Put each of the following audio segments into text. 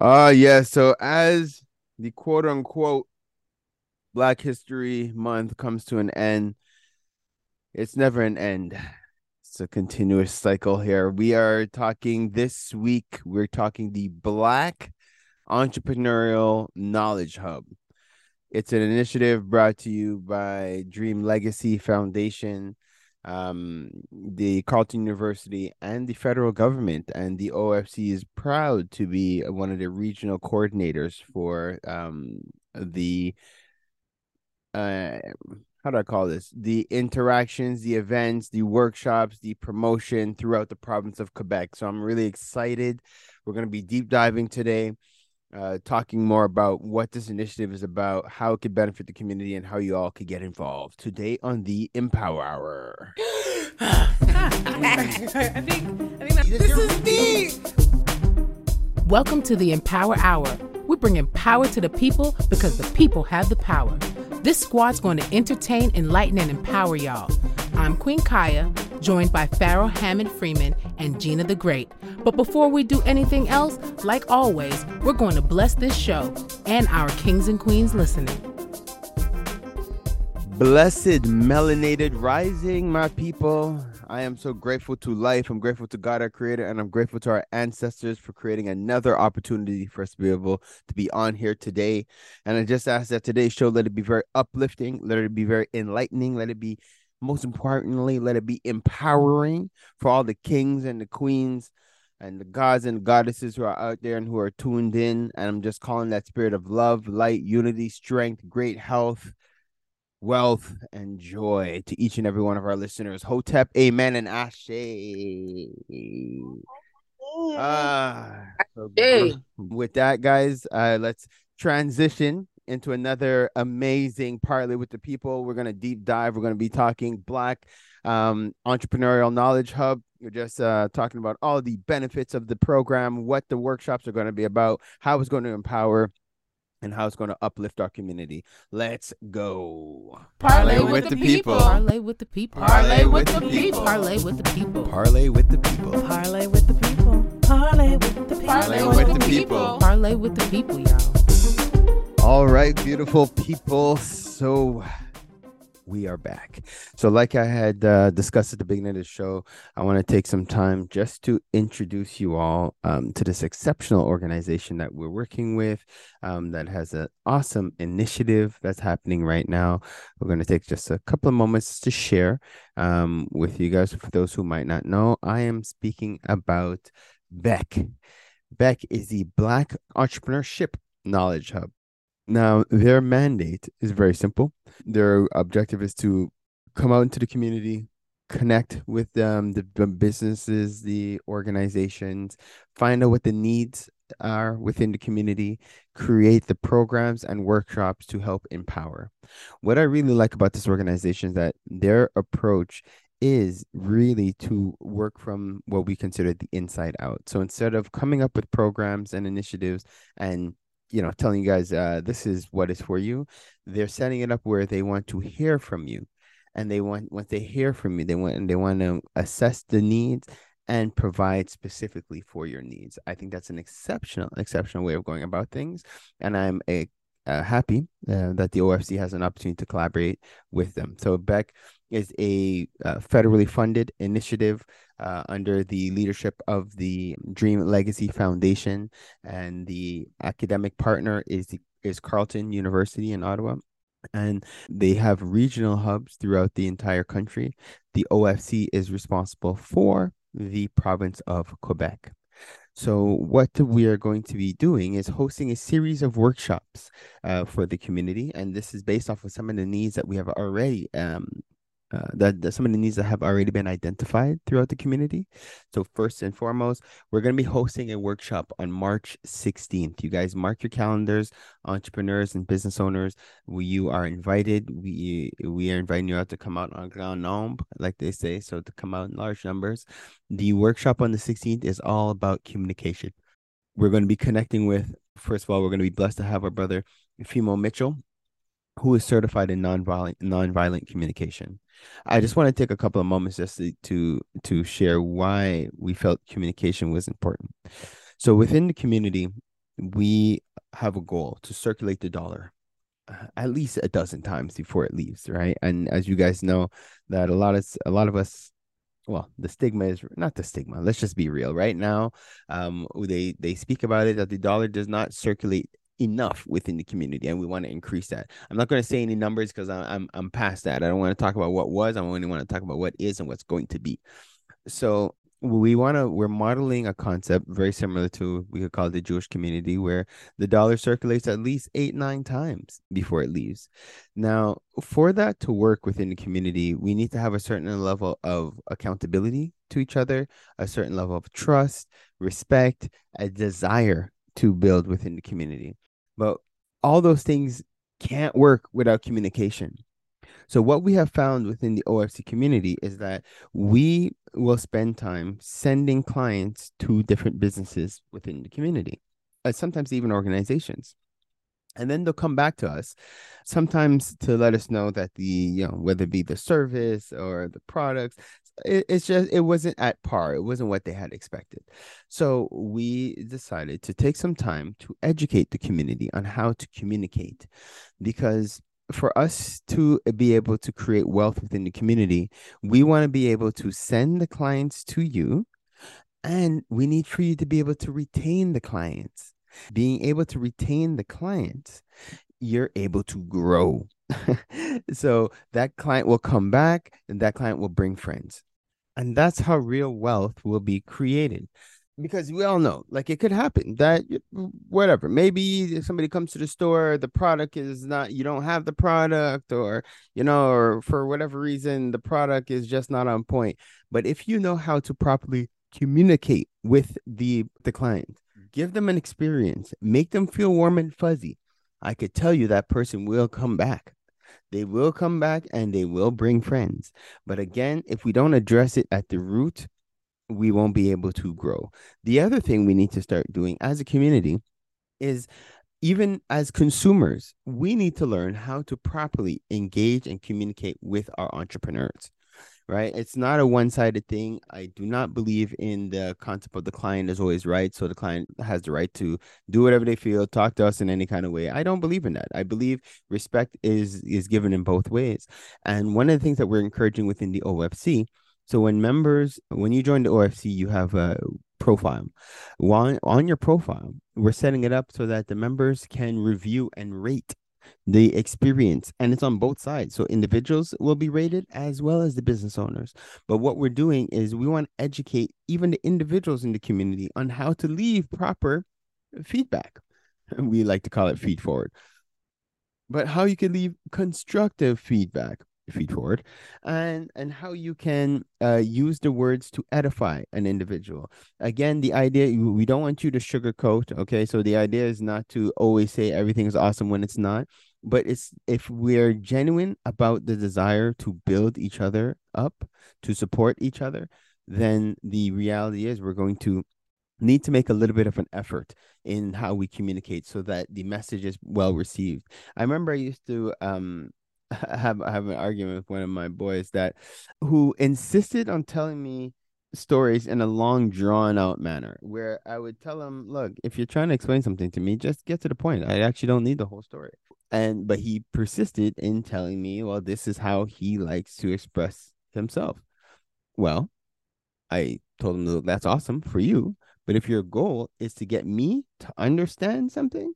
Uh yeah, so as the quote unquote Black History Month comes to an end, it's never an end. It's a continuous cycle here. We are talking this week, we're talking the Black Entrepreneurial Knowledge Hub. It's an initiative brought to you by Dream Legacy Foundation um, the Carleton University and the federal government and the OFC is proud to be one of the regional coordinators for um, the uh, how do I call this? The interactions, the events, the workshops, the promotion throughout the province of Quebec. So I'm really excited. We're going to be deep diving today uh, talking more about what this initiative is about, how it could benefit the community, and how you all could get involved. Today on the Empower Hour. I think, I think this is me. Welcome to the Empower Hour. We bring empower to the people because the people have the power. This squad's going to entertain, enlighten, and empower y'all. I'm Queen Kaya, joined by Pharaoh Hammond Freeman and Gina the Great. But before we do anything else, like always, we're going to bless this show and our kings and queens listening. Blessed melanated rising, my people. I am so grateful to life. I'm grateful to God, our creator, and I'm grateful to our ancestors for creating another opportunity for us to be able to be on here today. And I just ask that today's show let it be very uplifting, let it be very enlightening, let it be most importantly, let it be empowering for all the kings and the queens and the gods and goddesses who are out there and who are tuned in. And I'm just calling that spirit of love, light, unity, strength, great health, wealth, and joy to each and every one of our listeners. Hotep, amen, and ashe. Ah, with that, guys, uh, let's transition into another amazing parlay with the people. We're gonna deep dive. We're gonna be talking Black um, Entrepreneurial Knowledge Hub. We're just uh, talking about all the benefits of the program, what the workshops are going to be about, how it's going to empower and how it's going to uplift our community. Let's go. Parlay, Parlay with, with, the people. people. Parlay with the people. Parlay with the people. Parlay with the people. Parlay with the people. Parlay with the people. Parlay with the people. Parlay with the people. Parlay with the people, y'all. All right, beautiful people. So we are back. So, like I had uh, discussed at the beginning of the show, I want to take some time just to introduce you all um, to this exceptional organization that we're working with um, that has an awesome initiative that's happening right now. We're going to take just a couple of moments to share um, with you guys. For those who might not know, I am speaking about BEKH. BEKH is the Black Entrepreneurship Knowledge Hub. Now, their mandate is very simple. Their objective is to come out into the community, connect with um, the, the businesses, the organizations, find out what the needs are within the community, create the programs and workshops to help empower. What I really like about this organization is that their approach is really to work from what we consider the inside out. So instead of coming up with programs and initiatives and you know telling you guys uh, this is what is for you. They're setting it up where they want to hear from you. And they want once they hear from you they want and they want to assess the needs and provide specifically for your needs. I think that's an exceptional exceptional way of going about things. And i'm a uh, happy uh, that the OFC has an opportunity to collaborate with them. So BEKH is a uh, federally funded initiative uh, under the leadership of the Dream Legacy Foundation, and the academic partner is the, is Carleton University in Ottawa. And they have regional hubs throughout the entire country. The OFC is responsible for the province of Quebec. So, what we are going to be doing is hosting a series of workshops uh, for the community, and this is based off of some of the needs that we have already um, uh, that, that some of the needs that have already been identified throughout the community. So first and foremost, we're going to be hosting a workshop on March 16th. You guys mark your calendars, entrepreneurs and business owners. We, you are invited. We we are inviting you out to come out on grand nombre, like they say, so to come out in large numbers. The workshop on the 16th is all about communication. We're going to be connecting with. First of all, we're going to be blessed to have our brother Fimo Mitchell, who is certified in nonviolent nonviolent communication. I just want to take a couple of moments just to, to to share why we felt communication was important. So within the community, we have a goal to circulate the dollar uh, at least a dozen times before it leaves, right? And as you guys know, that a lot of a lot of us well the stigma is not the stigma let's just be real right now um they they speak about it that the dollar does not circulate enough within the community and we want to increase that. I'm not going to say any numbers because I'm, I'm past that. I don't want to talk about what was i only want to talk about what is and what's going to be. So we want to we're modeling a concept very similar to we could call it the jewish community where the dollar circulates at least eight nine times before it leaves. Now for that to work within the community we need to have a certain level of accountability to each other a certain level of trust respect a desire to build within the community but all those things can't work without communication so what we have found within the OFC community is that we will spend time sending clients to different businesses within the community, uh, sometimes even organizations. And then they'll come back to us, sometimes to let us know that the, you know, whether it be the service or the products, it, it's just, it wasn't at par. It wasn't what they had expected. So we decided to take some time to educate the community on how to communicate because for us to be able to create wealth within the community, we want to be able to send the clients to you, and we need for you to be able to retain the clients. Being able to retain the clients, you're able to grow. so that client will come back and that client will bring friends. And that's how real wealth will be created. Because we all know like it could happen that whatever. Maybe somebody comes to the store the product is not you don't have the product or you know or for whatever reason the product is just not on point. But if you know how to properly communicate with the the client give them an experience make them feel warm and fuzzy i could tell you that person will come back they will come back and they will bring friends but again if we don't address it at the root we won't be able to grow. The other thing we need to start doing as a community is even as consumers, we need to learn how to properly engage and communicate with our entrepreneurs. Right? It's not a one sided thing. I do not believe in the concept of the client is always right. So the client has the right to do whatever they feel, talk to us in any kind of way. I don't believe in that. I believe respect is is given in both ways. And one of the things that we're encouraging within the OFC so when members, when you join the OFC, you have a profile. While on your profile, we're setting it up so that the members can review and rate the experience and it's on both sides. So individuals will be rated as well as the business owners. But what we're doing is we want to educate even the individuals in the community on how to leave proper feedback. We like to call it feed forward. But how you can leave constructive feedback feed forward and and how you can uh, use the words to edify an individual. Again the idea we don't want you to sugarcoat okay? So the idea is not to always say everything is awesome when it's not but it's if we're genuine about the desire to build each other up to support each other then the reality is we're going to need to make a little bit of an effort in how we communicate so that the message is well received. I remember i used to um I have I have an argument with one of my boys that who insisted on telling me stories in a long drawn out manner where I would tell him, look, if you're trying to explain something to me, just get to the point. I actually don't need the whole story. And but he persisted in telling me, well, this is how he likes to express himself. Well, I told him, that's awesome for you. But if your goal is to get me to understand something,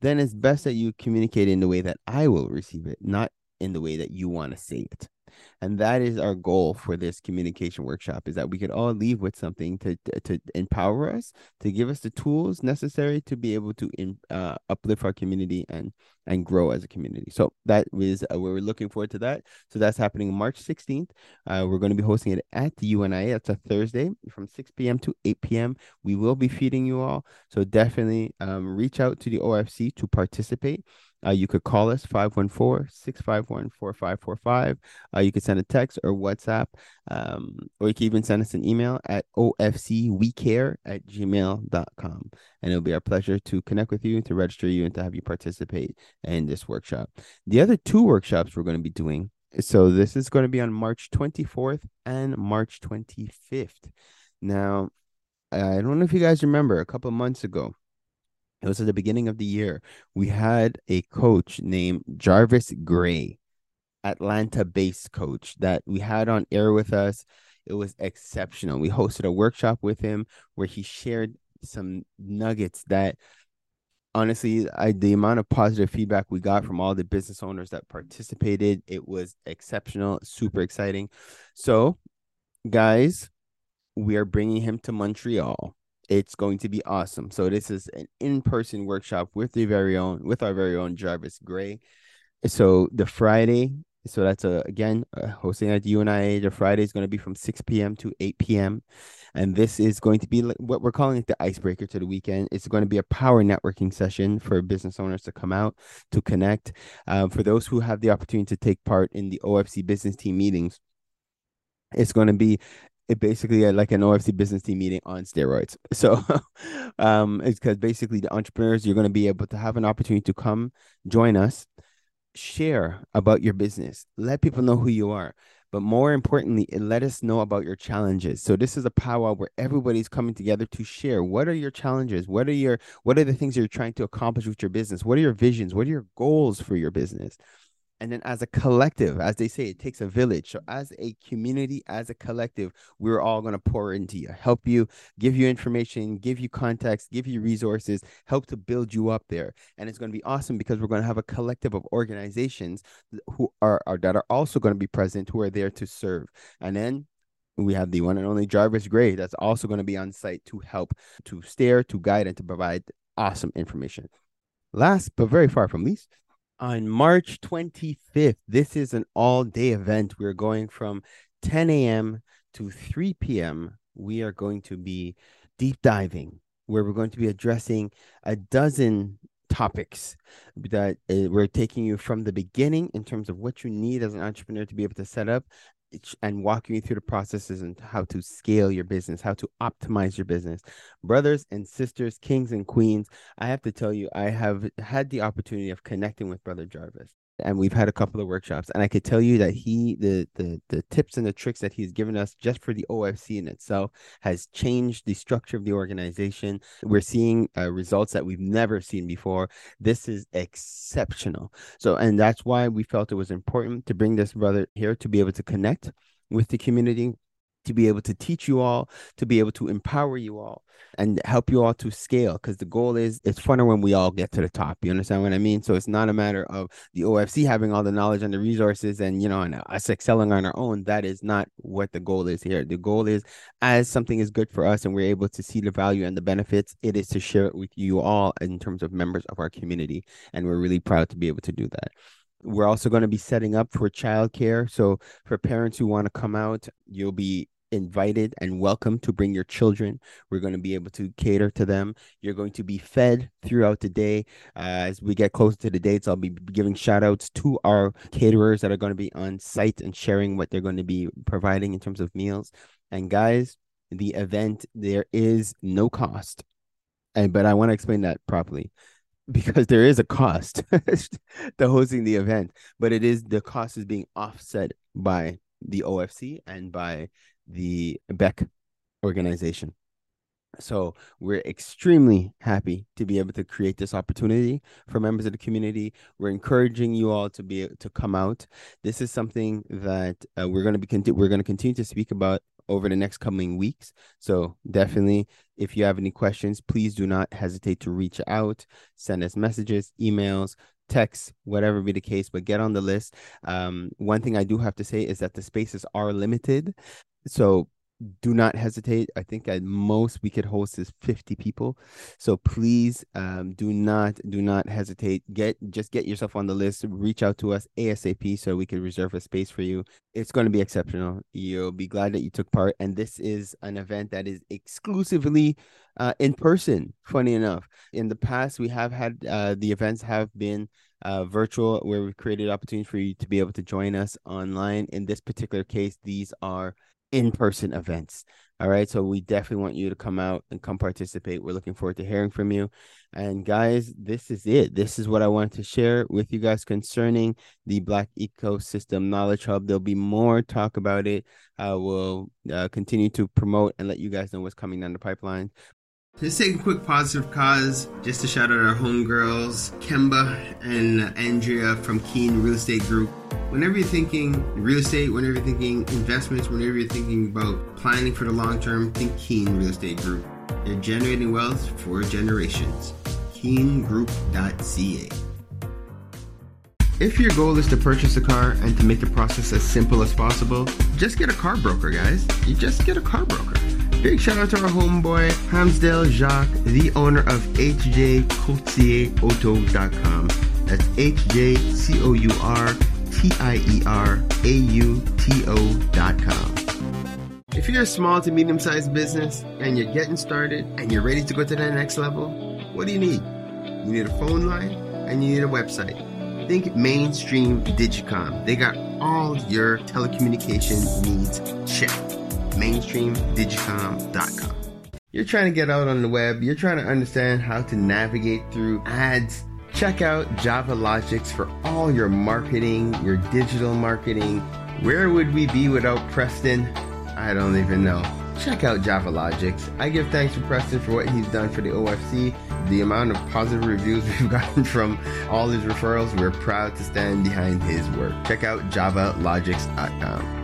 then it's best that you communicate in the way that I will receive it, not in the way that you want to say it. And that is our goal for this communication workshop is that we could all leave with something to to empower us to give us the tools necessary to be able to in, uh, uplift our community and and grow as a community. So that is uh, we're looking forward to that. So that's happening march 16th uh, we're going to be hosting it at the UNIA that's a thursday from 6 p.m to 8 p.m we will be feeding you all. So definitely um, reach out to the ofc to participate uh, you could call us 514-651-4545. Uh, you could send a text or WhatsApp, um, or you can even send us an email at ofcwecare at gmail.com. And it'll be our pleasure to connect with you, to register you, and to have you participate in this workshop. The other two workshops we're going to be doing, so this is going to be on March 24th and March 25th. Now, I don't know if you guys remember a couple months ago, it was at the beginning of the year. We had a coach named Jarvis Gray, Atlanta based coach that we had on air with us. It was exceptional. We hosted a workshop with him where he shared some nuggets that honestly, I the amount of positive feedback we got from all the business owners that participated, it was exceptional, super exciting. So, guys, we are bringing him to Montreal. It's going to be awesome. So this is an in-person workshop with the very own with our very own Jarvis Gray. So the Friday, so that's a again uh, hosting at UNIA. The Friday is going to be from 6 p.m. to 8 p.m. And this is going to be what we're calling it the icebreaker to the weekend. It's going to be a power networking session for business owners to come out to connect. Uh, for those who have the opportunity to take part in the OFC business team meetings, it's going to be it basically like an OFC business team meeting on steroids. So um it's because basically the entrepreneurs you're going to be able to have an opportunity to come join us, share about your business, let people know who you are. But more importantly, it let us know about your challenges. So this is a powwow where everybody's coming together to share. What are your challenges? What are your what are the things you're trying to accomplish with your business? What are your visions? What are your goals for your business? And then as a collective as they say it takes a village. So as a community as a collective we're all going to pour into you help you give you information give you context give you resources help to build you up there. And it's going to be awesome because we're going to have a collective of organizations who are, are that are also going to be present who are there to serve. And then we have the one and only Jarvis Gray that's also going to be on site to help to steer to guide and to provide awesome information. Last but very far from least on March 25th. This is an all day event. We're going from 10 a.m. to 3 p.m. We are going to be deep diving where we're going to be addressing a dozen topics that uh, we're taking you from the beginning in terms of what you need as an entrepreneur to be able to set up and walking you through the processes and how to scale your business, how to optimize your business. Brothers and sisters, kings and queens, I have to tell you, I have had the opportunity of connecting with Brother Jarvis and we've had a couple of workshops and i could tell you that he the the the tips and the tricks that he's given us just for the ofc in itself has changed the structure of the organization. We're seeing uh, results that we've never seen before. This is exceptional. So and that's why we felt it was important to bring this brother here to be able to connect with the community to be able to teach you all, to be able to empower you all and help you all to scale. Because the goal is it's funner when we all get to the top. You understand what I mean? So it's not a matter of the OFC having all the knowledge and the resources and, you know, and us excelling on our own. That is not what the goal is here. The goal is as something is good for us and we're able to see the value and the benefits, it is to share it with you all in terms of members of our community. And we're really proud to be able to do that. We're also going to be setting up for childcare. So for parents who want to come out, you'll be invited and welcome to bring your children. We're going to be able to cater to them. You're going to be fed throughout the day. Uh, as we get closer to the dates, I'll be giving shout outs to our caterers that are going to be on site and sharing what they're going to be providing in terms of meals. And guys, the event, there is no cost. And but I want to explain that properly because there is a cost to hosting the event, but it is the cost is being offset by the OFC and by the BEKH organization. So we're extremely happy to be able to create this opportunity for members of the community. We're encouraging you all to be to come out. This is something that uh, we're going to be conti- we're going to continue to speak about over the next coming weeks. So definitely, if you have any questions, please do not hesitate to reach out, send us messages, emails, texts, whatever be the case, but get on the list. Um, one thing I do have to say is that the spaces are limited so do not hesitate. I think at most we could host is 50 people. So please um, do not do not hesitate. Get just get yourself on the list. Reach out to us ASAP so we can reserve a space for you. It's going to be exceptional. You'll be glad that you took part. And this is an event that is exclusively uh, in person. Funny enough, in the past we have had uh, the events have been uh, virtual where we've created opportunities for you to be able to join us online. In this particular case, these are in-person events. All right so we definitely want you to come out and come participate. We're looking forward to hearing from you. And guys this is it. This is what i wanted to share with you guys concerning the black ecosystem knowledge hub. There'll be more talk about it. Uh, we'll uh, continue to promote and let you guys know what's coming down the pipeline Let's take a quick positive cause just to shout out our homegirls, Kemba and Andrea from Keen Real Estate Group. Whenever you're thinking real estate, whenever you're thinking investments, whenever you're thinking about planning for the long term, think Keen Real Estate Group. They're generating wealth for generations. KeenGroup.ca. If your goal is to purchase a car and to make the process as simple as possible, just get a car broker, guys. You just get a car broker. Big shout out to our homeboy, Hamsdale Jacques, the owner of HJCourtierAuto.com. That's H J C O U R T I E R A U T O.com. If you're a small to medium sized business and you're getting started and you're ready to go to the next level, what do you need? You need a phone line and you need a website. Think mainstream Digicom. They got all your telecommunication needs checked mainstreamdigicom.com. You're trying to get out on the web, you're trying to understand how to navigate through ads. Check out Java Logics for all your marketing, your digital marketing. Where would we be without Preston? I don't even know. Check out Java Logics. I give thanks to Preston for what he's done for the OFC. The amount of positive reviews we've gotten from all his referrals, we're proud to stand behind his work. Check out javalogics.com.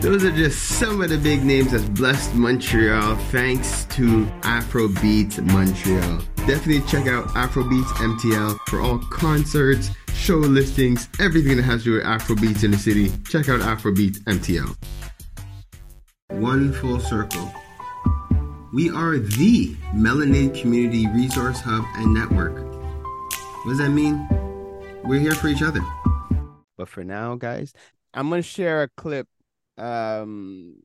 Those are just some of the big names that's blessed Montreal thanks to Afrobeats Montreal. Definitely check out Afrobeats MTL for all concerts, show listings, everything that has to do with Afrobeats in the city. Check out Afrobeats MTL. One full circle. We are the Melanated Community Resource Hub and Network. What does that mean? We're here for each other. But for now, guys, I'm gonna share a clip, um,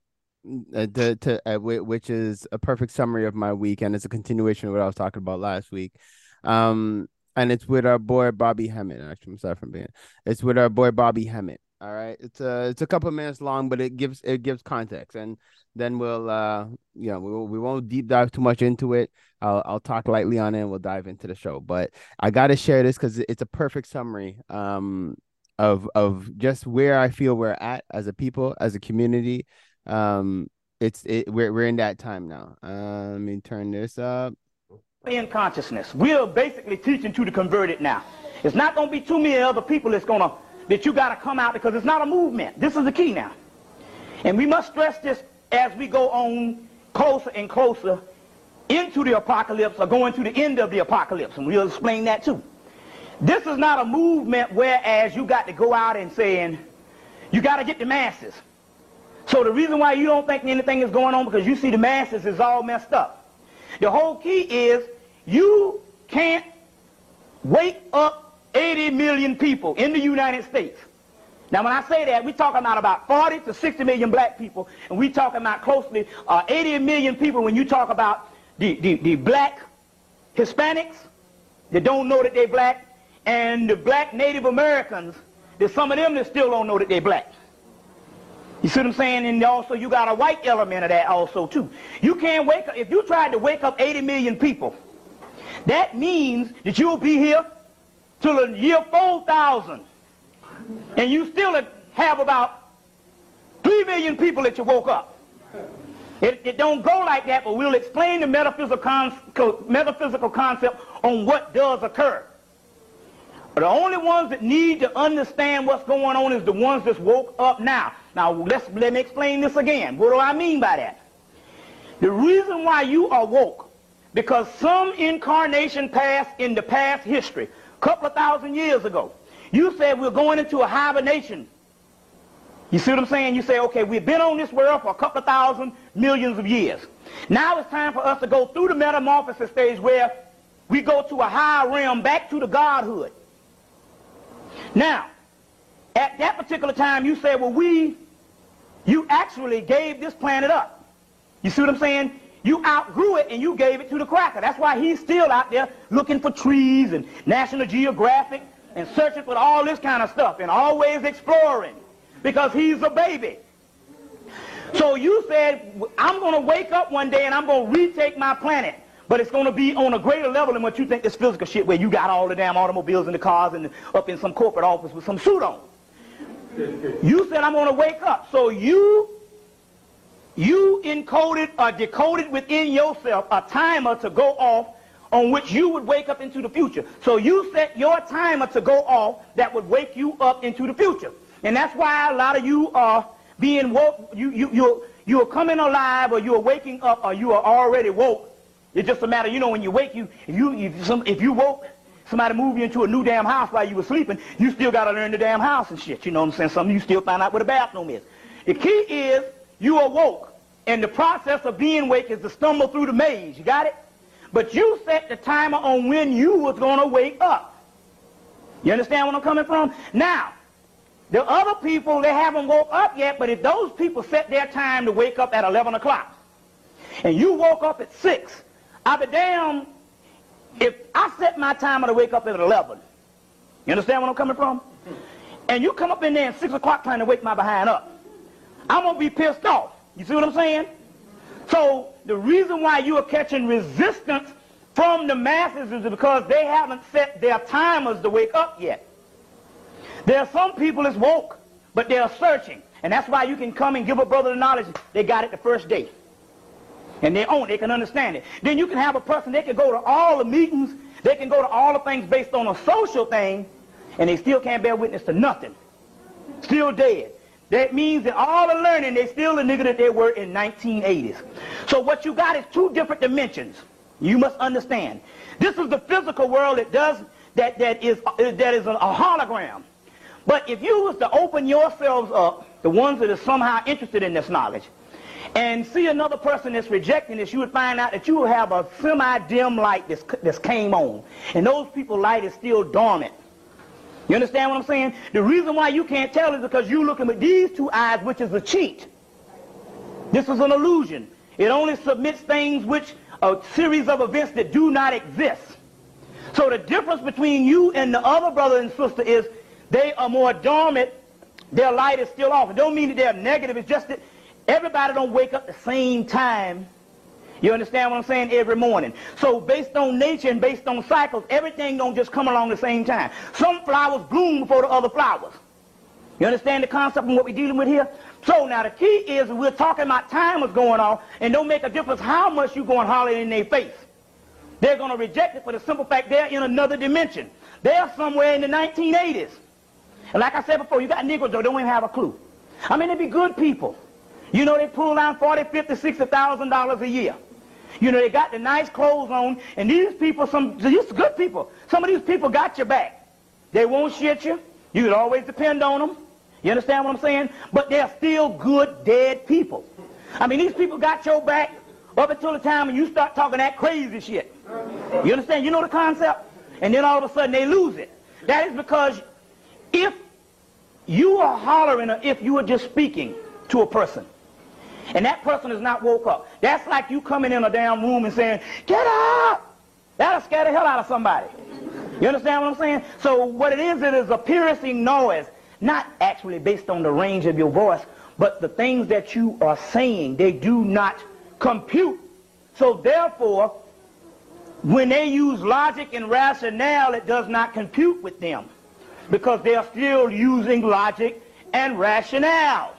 uh, to, to uh, which is a perfect summary of my week, and it's a continuation of what I was talking about last week. Um, and it's with our boy Bobby Hemmitt. Actually, I'm sorry for being. It's with our boy Bobby Hemmitt. All right, it's a it's a couple minutes long, but it gives it gives context, and then we'll uh you know we we won't deep dive too much into it. I'll I'll talk lightly on it, and we'll dive into the show. But I got to share this because it's a perfect summary um of of just where I feel we're at as a people, as a community. Um, it's it we're we're in that time now. Uh, let me turn this up. In consciousness, we're basically teaching to the converted now. It's not going to be too many other people that's going to that you got to come out because it's not a movement. This is the key now, and we must stress this as we go on closer and closer into the apocalypse or going to the end of the apocalypse, and we'll explain that too. This is not a movement whereas you got to go out and saying, you got to get the masses. So the reason why you don't think anything is going on because you see the masses is all messed up. The whole key is you can't wake up 80 million people in the United States. Now, when I say that, we're talking about about 40 to 60 million black people, and we're talking about closely uh, 80 million people when you talk about the, the, the black Hispanics that don't know that they're black, and the black Native Americans, there's some of them that still don't know that they're black. You see what I'm saying? And also you got a white element of that also too. You can't wake up, if you tried to wake up 80 million people, that means that you'll be here till the year 4000 And you still have about 3 million people that you woke up. It, it don't go like that, but we'll explain the metaphysical, con metaphysical concept on what does occur. The only ones that need to understand what's going on is the ones that woke up now. Now, let's, let me explain this again. What do I mean by that? The reason why you are woke, because some incarnation passed in the past history, a couple of thousand years ago, you said we're going into a hibernation you see what I'm saying? You say, okay, we've been on this world for a couple of thousand millions of years. Now it's time for us to go through the metamorphosis stage where we go to a higher realm, back to the godhood. Now, at that particular time, you said, well, we, you actually gave this planet up. You see what I'm saying? You outgrew it and you gave it to the cracker. That's why he's still out there looking for trees and National Geographic and searching for all this kind of stuff and always exploring because he's a baby. So you said, I'm going to wake up one day and I'm going to retake my planet. But it's going to be on a greater level than what you think this physical shit where you got all the damn automobiles and the cars and up in some corporate office with some suit on. You said I'm going to wake up. So you you encoded or decoded within yourself a timer to go off on which you would wake up into the future. So you set your timer to go off that would wake you up into the future. And that's why a lot of you are being woke. You, you, you're, you're coming alive or you're waking up or you are already woke. It's just a matter, you know, when you wake, you, if you, if, some, if you woke, somebody moved you into a new damn house while you were sleeping, you still got to learn the damn house and shit. You know what I'm saying? Some of you still find out where the bathroom is. The key is you awoke. And the process of being awake is to stumble through the maze. You got it? But you set the timer on when you was going to wake up. You understand where I'm coming from? Now, the other people, they haven't woke up yet, but if those people set their time to wake up at 11 o'clock, and you woke up at 6, I'll be damned if I set my timer to wake up at 11. You understand where I'm coming from? And you come up in there at 6 o'clock trying to wake my behind up. I'm going to be pissed off. You see what I'm saying? So the reason why you are catching resistance from the masses is because they haven't set their timers to wake up yet. There are some people that's woke, but they're searching. And that's why you can come and give a brother the knowledge. They got it the first day. And they own it. They can understand it. Then you can have a person, they can go to all the meetings. They can go to all the things based on a social thing. And they still can't bear witness to nothing. Still dead. That means that all the learning, they still the nigga that they were in 1980s. So what you got is two different dimensions. You must understand. This is the physical world that does that that is uh, that is a, a hologram. But if you was to open yourselves up, the ones that are somehow interested in this knowledge, and see another person that's rejecting this, you would find out that you will have a semi-dim light that's, that's came on. And those people's light is still dormant. You understand what I'm saying? The reason why you can't tell is because you're looking with these two eyes, which is a cheat. This is an illusion. It only submits things which, a series of events that do not exist. So the difference between you and the other brother and sister is they are more dormant. Their light is still off. It don't mean that they're negative. It's just that everybody don't wake up the same time. You understand what I'm saying? Every morning. So based on nature and based on cycles, everything don't just come along the same time. Some flowers bloom before the other flowers. You understand the concept and what we're dealing with here? So now the key is we're talking about time is going on, and don't make a difference how much you go and holler in their face. They're going to reject it for the simple fact they're in another dimension. They're somewhere in the 1980s. And like I said before, you got Negroes that don't even have a clue. I mean, they'd be good people. You know, they pull down 40, 50, 60,000 dollars a year. You know, they got the nice clothes on, and these people, some these good people. Some of these people got your back. They won't shit you. You can always depend on them. You understand what I'm saying? But they're still good, dead people. I mean, these people got your back up until the time when you start talking that crazy shit. You understand? You know the concept? And then all of a sudden they lose it. That is because if you are hollering or if you are just speaking to a person, and that person is not woke up, that's like you coming in a damn room and saying, get up! That'll scare the hell out of somebody. You understand what I'm saying? So what it is, it is a piercing noise, not actually based on the range of your voice, but the things that you are saying, they do not compute. So therefore, when they use logic and rationale, it does not compute with them. because they are still using logic and rationale,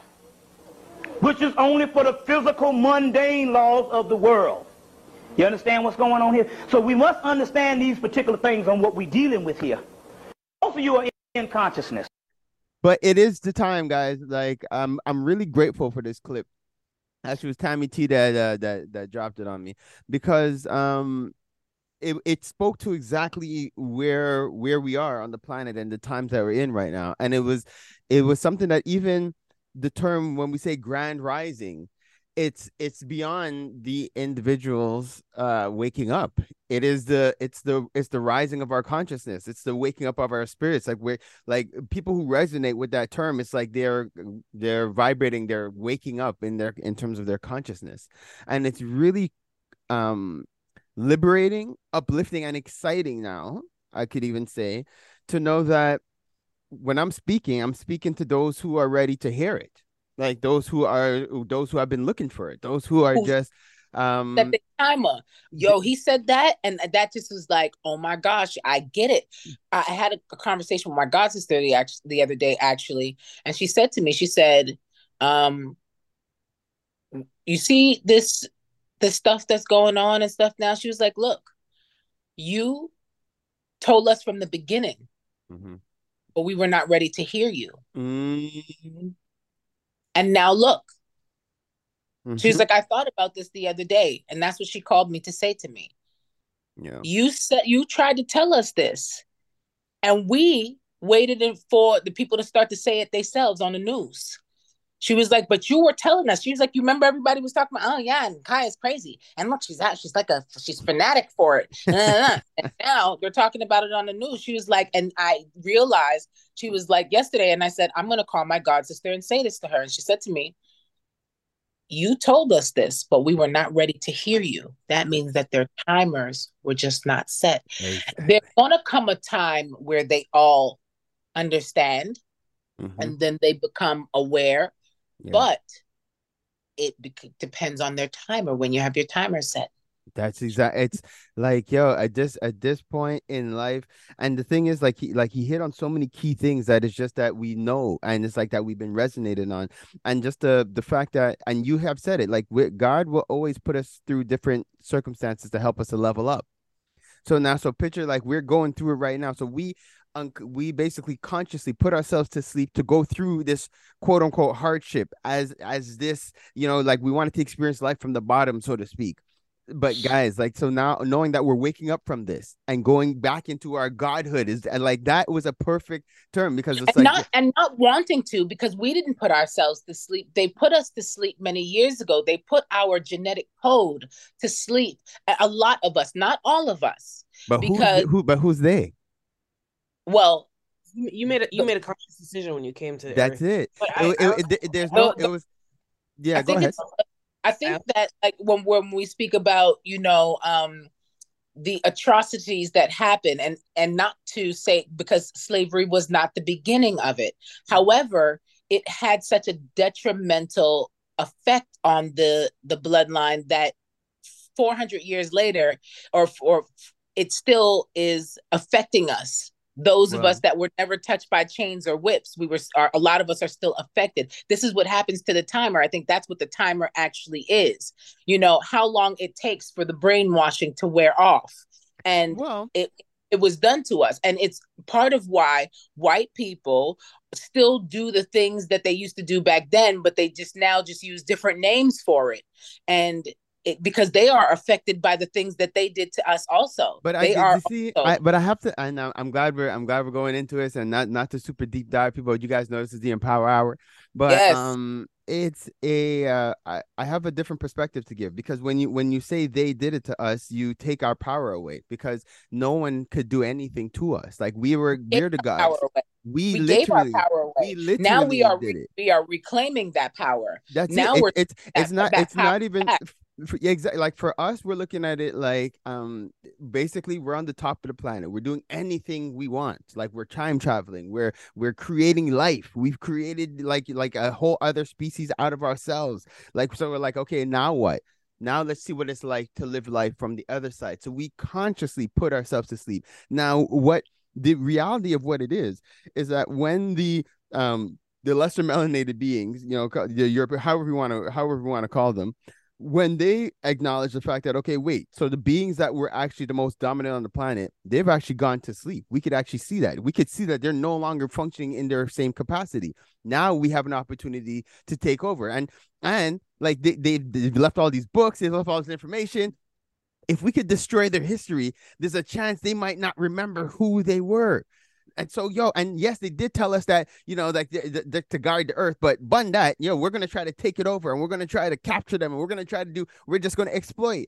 which is only for the physical, mundane laws of the world. You understand what's going on here? So we must understand these particular things on what we're dealing with here. Most of you are in consciousness. But it is the time, guys. Like I'm I'm really grateful for this clip. Actually, it was Tammy T that uh, that that dropped it on me because um it, it spoke to exactly where where we are on the planet and the times that we're in right now and it was it was something that even the term when we say grand rising it's it's beyond the individuals uh waking up. It is the it's the it's the rising of our consciousness. It's the waking up of our spirits. Like we're like people who resonate with that term it's like they're they're vibrating they're waking up in their in terms of their consciousness. And it's really um liberating uplifting and exciting now i could even say to know that when i'm speaking i'm speaking to those who are ready to hear it. Like those who are those who have been looking for it. Those who are just um that big timer. Yo he said that and that just was like oh my gosh i get it. I had a, a conversation with my god sister the, the other day actually and she said to me she said um you see this the stuff that's going on and stuff now? She was like look you told us from the beginning mm-hmm. But we were not ready to hear you mm-hmm. And now look. Mm-hmm. She was like, I thought about this the other day, and that's what she called me to say to me. Yeah. You said you tried to tell us this, and we waited for the people to start to say it themselves on the news. She was like, but you were telling us. She was like, you remember everybody was talking about, oh yeah, and Kaya's crazy. And look, she's out, she's like a she's fanatic for it. and now they're talking about it on the news. She was like, and I realized she was like yesterday, and I said, I'm gonna call my god sister and say this to her. And she said to me, You told us this, but we were not ready to hear you. That means that their timers were just not set. Exactly. There's gonna come a time where they all understand mm-hmm. and then they become aware yeah. but it depends on their timer when you have your timer set. That's exact it's like yo at this at this point in life and the thing is like he like he hit on so many key things that it's just that we know and it's like that we've been resonating on. And just the the fact that and you have said it like god will always put us through different circumstances to help us to level up. So now so picture like we're going through it right now. So we un- we basically consciously put ourselves to sleep to go through this quote unquote hardship as as this you know like we wanted to experience life from the bottom so to speak. But guys like so now knowing that we're waking up from this and going back into our godhood is like that was a perfect term because it's and like not and not wanting to because we didn't put ourselves to sleep. They put us to sleep many years ago. They put our genetic code to sleep a lot of us not all of us but because who but who's they well, you made a you made a conscious decision when you came to. That's it. I, it, it, it there's no. It was. Yeah, I go ahead. I think that like when when we speak about you know um the atrocities that happen and and not to say because slavery was not the beginning of it however it had such a detrimental effect on the the bloodline that 400 years later or or it still is affecting us those of us that were never touched by chains or whips we were are, a lot of us are still affected. This is what happens to the timer. I think that's what the timer actually is. You know how long it takes for the brainwashing to wear off. And well it it was done to us. And it's part of why white people still do the things that they used to do back then but they just now just use different names for it. And it, because they are affected by the things that they did to us also. But they I are see, also... I, but I have to, and I'm glad we're, I'm glad we're going into this, and not not to super deep dive people. You guys know this is the Empower Hour, but yes. um, it's a uh, I, I have a different perspective to give because when you when you say they did it to us, you take our power away because no one could do anything to us. Like we were we're the gods. We, we gave our power away. We literally now we are re- we are reclaiming that power. That's now it. we're it's it's not it's not even for, yeah, exactly. Like for us, we're looking at it like um basically we're on the top of the planet. We're doing anything we want. Like we're time traveling. We're we're creating life. We've created like like a whole other species out of ourselves. Like so we're like, okay, now what? Now let's see what it's like to live life from the other side. So we consciously put ourselves to sleep. Now what the reality of what it is is that when the um the lesser melanated beings, you know, the Europe, however you want to, however you want to call them, when they acknowledge the fact that okay wait so the beings that were actually the most dominant on the planet they've actually gone to sleep. We could actually see that. We could see that they're no longer functioning in their same capacity. Now we have an opportunity to take over. And and like they, they they've left all these books they've left all this information. If we could destroy their history there's a chance they might not remember who they were and so yo and yes they did tell us that you know like the, the, to guard the earth but bun that yo we're gonna try to take it over and we're gonna try to capture them and we're gonna try to do we're just gonna exploit.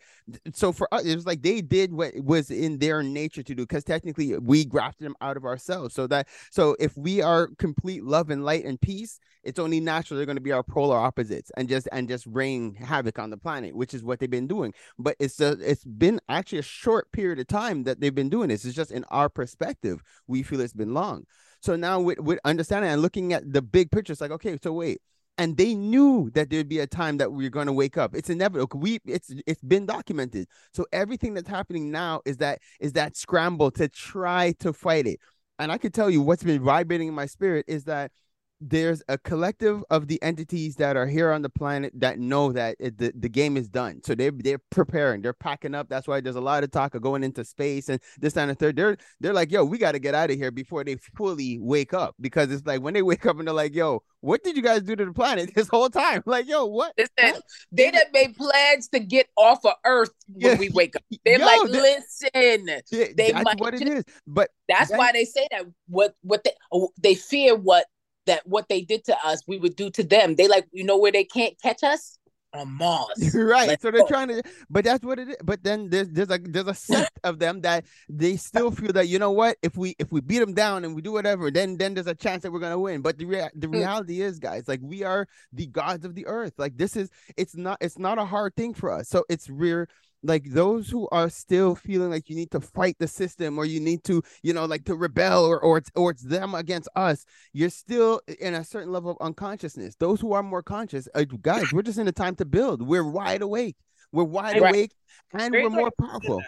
So for us it was like they did what was in their nature to do because technically we grafted them out of ourselves so that so if we are complete love and light and peace it's only natural they're to be our polar opposites and just and just rain havoc on the planet which is what they've been doing. But it's a, it's been actually a short period of time that they've been doing this. It's just in our perspective we feel it's been long. So now with, with understanding and looking at the big picture it's like okay so wait. And they knew that there'd be a time that we are going to wake up. It's inevitable. We it's it's been documented. So everything that's happening now is that is that scramble to try to fight it. And i can tell you what's been vibrating in my spirit is that there's a collective of the entities that are here on the planet that know that it, the, the game is done. So they're they're preparing, they're packing up. That's why there's a lot of talk of going into space and this and the third. They're they're like, yo, we got to get out of here before they fully wake up. Because it's like when they wake up and they're like, yo, what did you guys do to the planet this whole time? Like, yo, what? Listen, they done made plans to get off of Earth when yeah. we wake up. They're yo, like, listen, they that's might what it is. But that's why they say that what what they oh, they fear what that what they did to us, we would do to them. They like, you know, where they can't catch us on Mars. right. Let's so they're go. trying to, but that's what it is. But then there's there's a there's a set of them that they still feel that you know what, if we if we beat them down and we do whatever, then then there's a chance that we're gonna win. But the rea- the mm. reality is, guys, like we are the gods of the earth. Like this is it's not it's not a hard thing for us. So it's real like those who are still feeling like you need to fight the system or you need to you know like to rebel or or it's or it's them against us you're still in a certain level of unconsciousness. Those who are more conscious uh, guys we're just in a time to build. We're wide awake. We're wide awake and we're more powerful.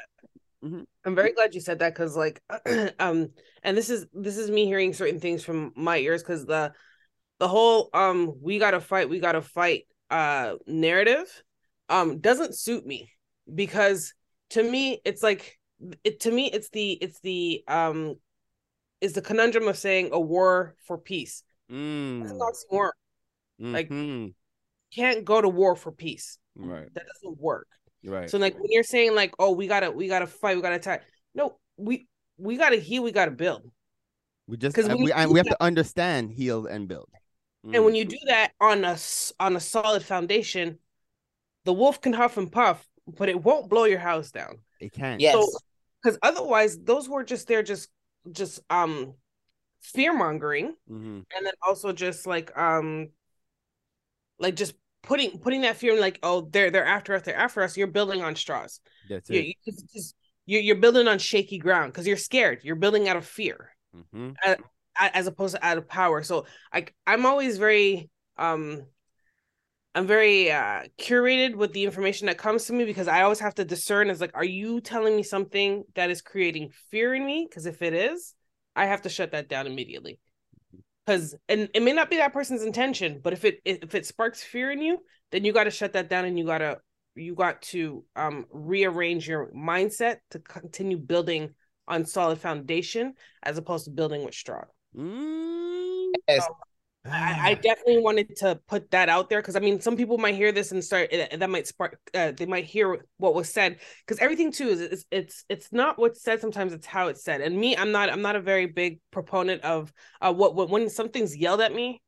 mm-hmm. i'm very glad you said that because like um and this is this is me hearing certain things from my ears because the the whole um we gotta fight we gotta fight uh narrative um doesn't suit me because to me it's like it to me it's the it's the um is the conundrum of saying a war for peace. Mm. That's not war. Mm-hmm. Like can't go to war for peace. Right. That doesn't work. Right. So like when you're saying like, oh, we gotta we gotta fight, we gotta attack. No, we we gotta heal, we gotta build. We just because we, we have that, to understand, heal, and build. Mm. And when you do that on a on a solid foundation, the wolf can huff and puff, but it won't blow your house down. It can't. Yes. Because so, otherwise, those were just there, just just um fear mongering, mm-hmm. and then also just like um like just putting putting that fear in like oh they're they're after us they're after us you're building on straws that's it you, you're, you're building on shaky ground because you're scared you're building out of fear mm-hmm. as, as opposed to out of power so i i'm always very um I'm very uh, curated with the information that comes to me because I always have to discern as like, are you telling me something that is creating fear in me? Because if it is, I have to shut that down immediately. Because and it may not be that person's intention, but if it if it sparks fear in you, then you got to shut that down and you gotta you got to um rearrange your mindset to continue building on solid foundation as opposed to building with straw. Mm. Yes. I, I, definitely wanted to put that out there because I mean, some people might hear this and start that might spark. Uh, they might hear what was said because everything too is it's, it's it's not what's said. Sometimes it's how it's said. And me, I'm not I'm not a very big proponent of uh what, what when something's yelled at me,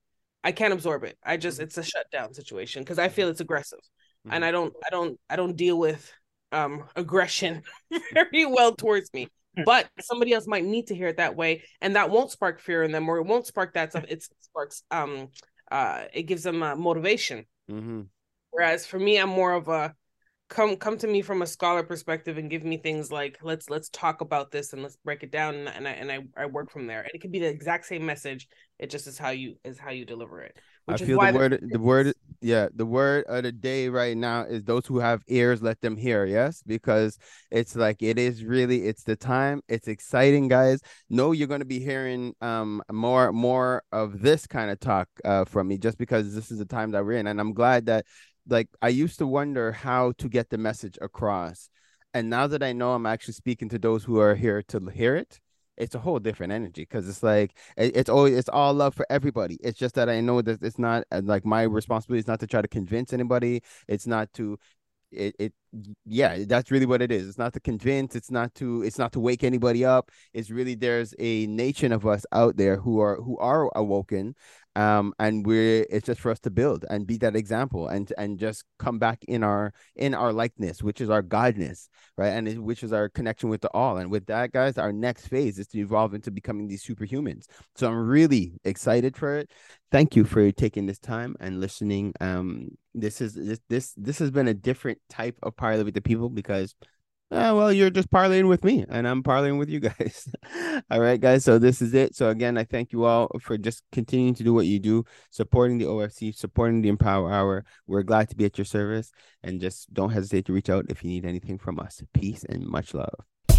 I can't absorb it. I just mm-hmm. it's a shutdown situation because I feel it's aggressive, mm-hmm. and I don't I don't I don't deal with um aggression very well towards me. Hmm. but somebody else might need to hear it that way and that won't spark fear in them or it won't spark that stuff it sparks um uh it gives them uh, motivation mm-hmm. whereas for me i'm more of a come come to me from a scholar perspective and give me things like let's let's talk about this and let's break it down and, and I and I, I work from there and it could be the exact same message it just is how you is how you deliver it I feel the word the word yeah the word of the day right now is those who have ears let them hear yes? Because it's like it is really it's the time. It's exciting guys. Know you're going to be hearing um more more of this kind of talk uh from me just because this is the time that we're in. And I'm glad that like I used to wonder how to get the message across. And now that I know I'm actually speaking to those who are here to hear it it's a whole different energy because it's like it, it's always it's all love for everybody. It's just that I know that it's not uh, like my responsibility is not to try to convince anybody. It's not to it, it yeah that's really what it is it's not to convince it's not to it's not to wake anybody up it's really there's a nation of us out there who are who are awoken um and we're it's just for us to build and be that example and and just come back in our in our likeness which is our godness right? And it, which is our connection with the all. And with that guys our next phase is to evolve into becoming these superhumans. So i'm really excited for it. Thank you for taking this time and listening. Um this is this this this has been a different type of parlay with the people because uh, well, you're just parlaying with me and I'm parlaying with you guys. all right, guys. So this is it. So again, I thank you all for just continuing to do what you do, supporting the OFC, supporting the Empower Hour. We're glad to be at your service and just don't hesitate to reach out if you need anything from us. Peace and much love.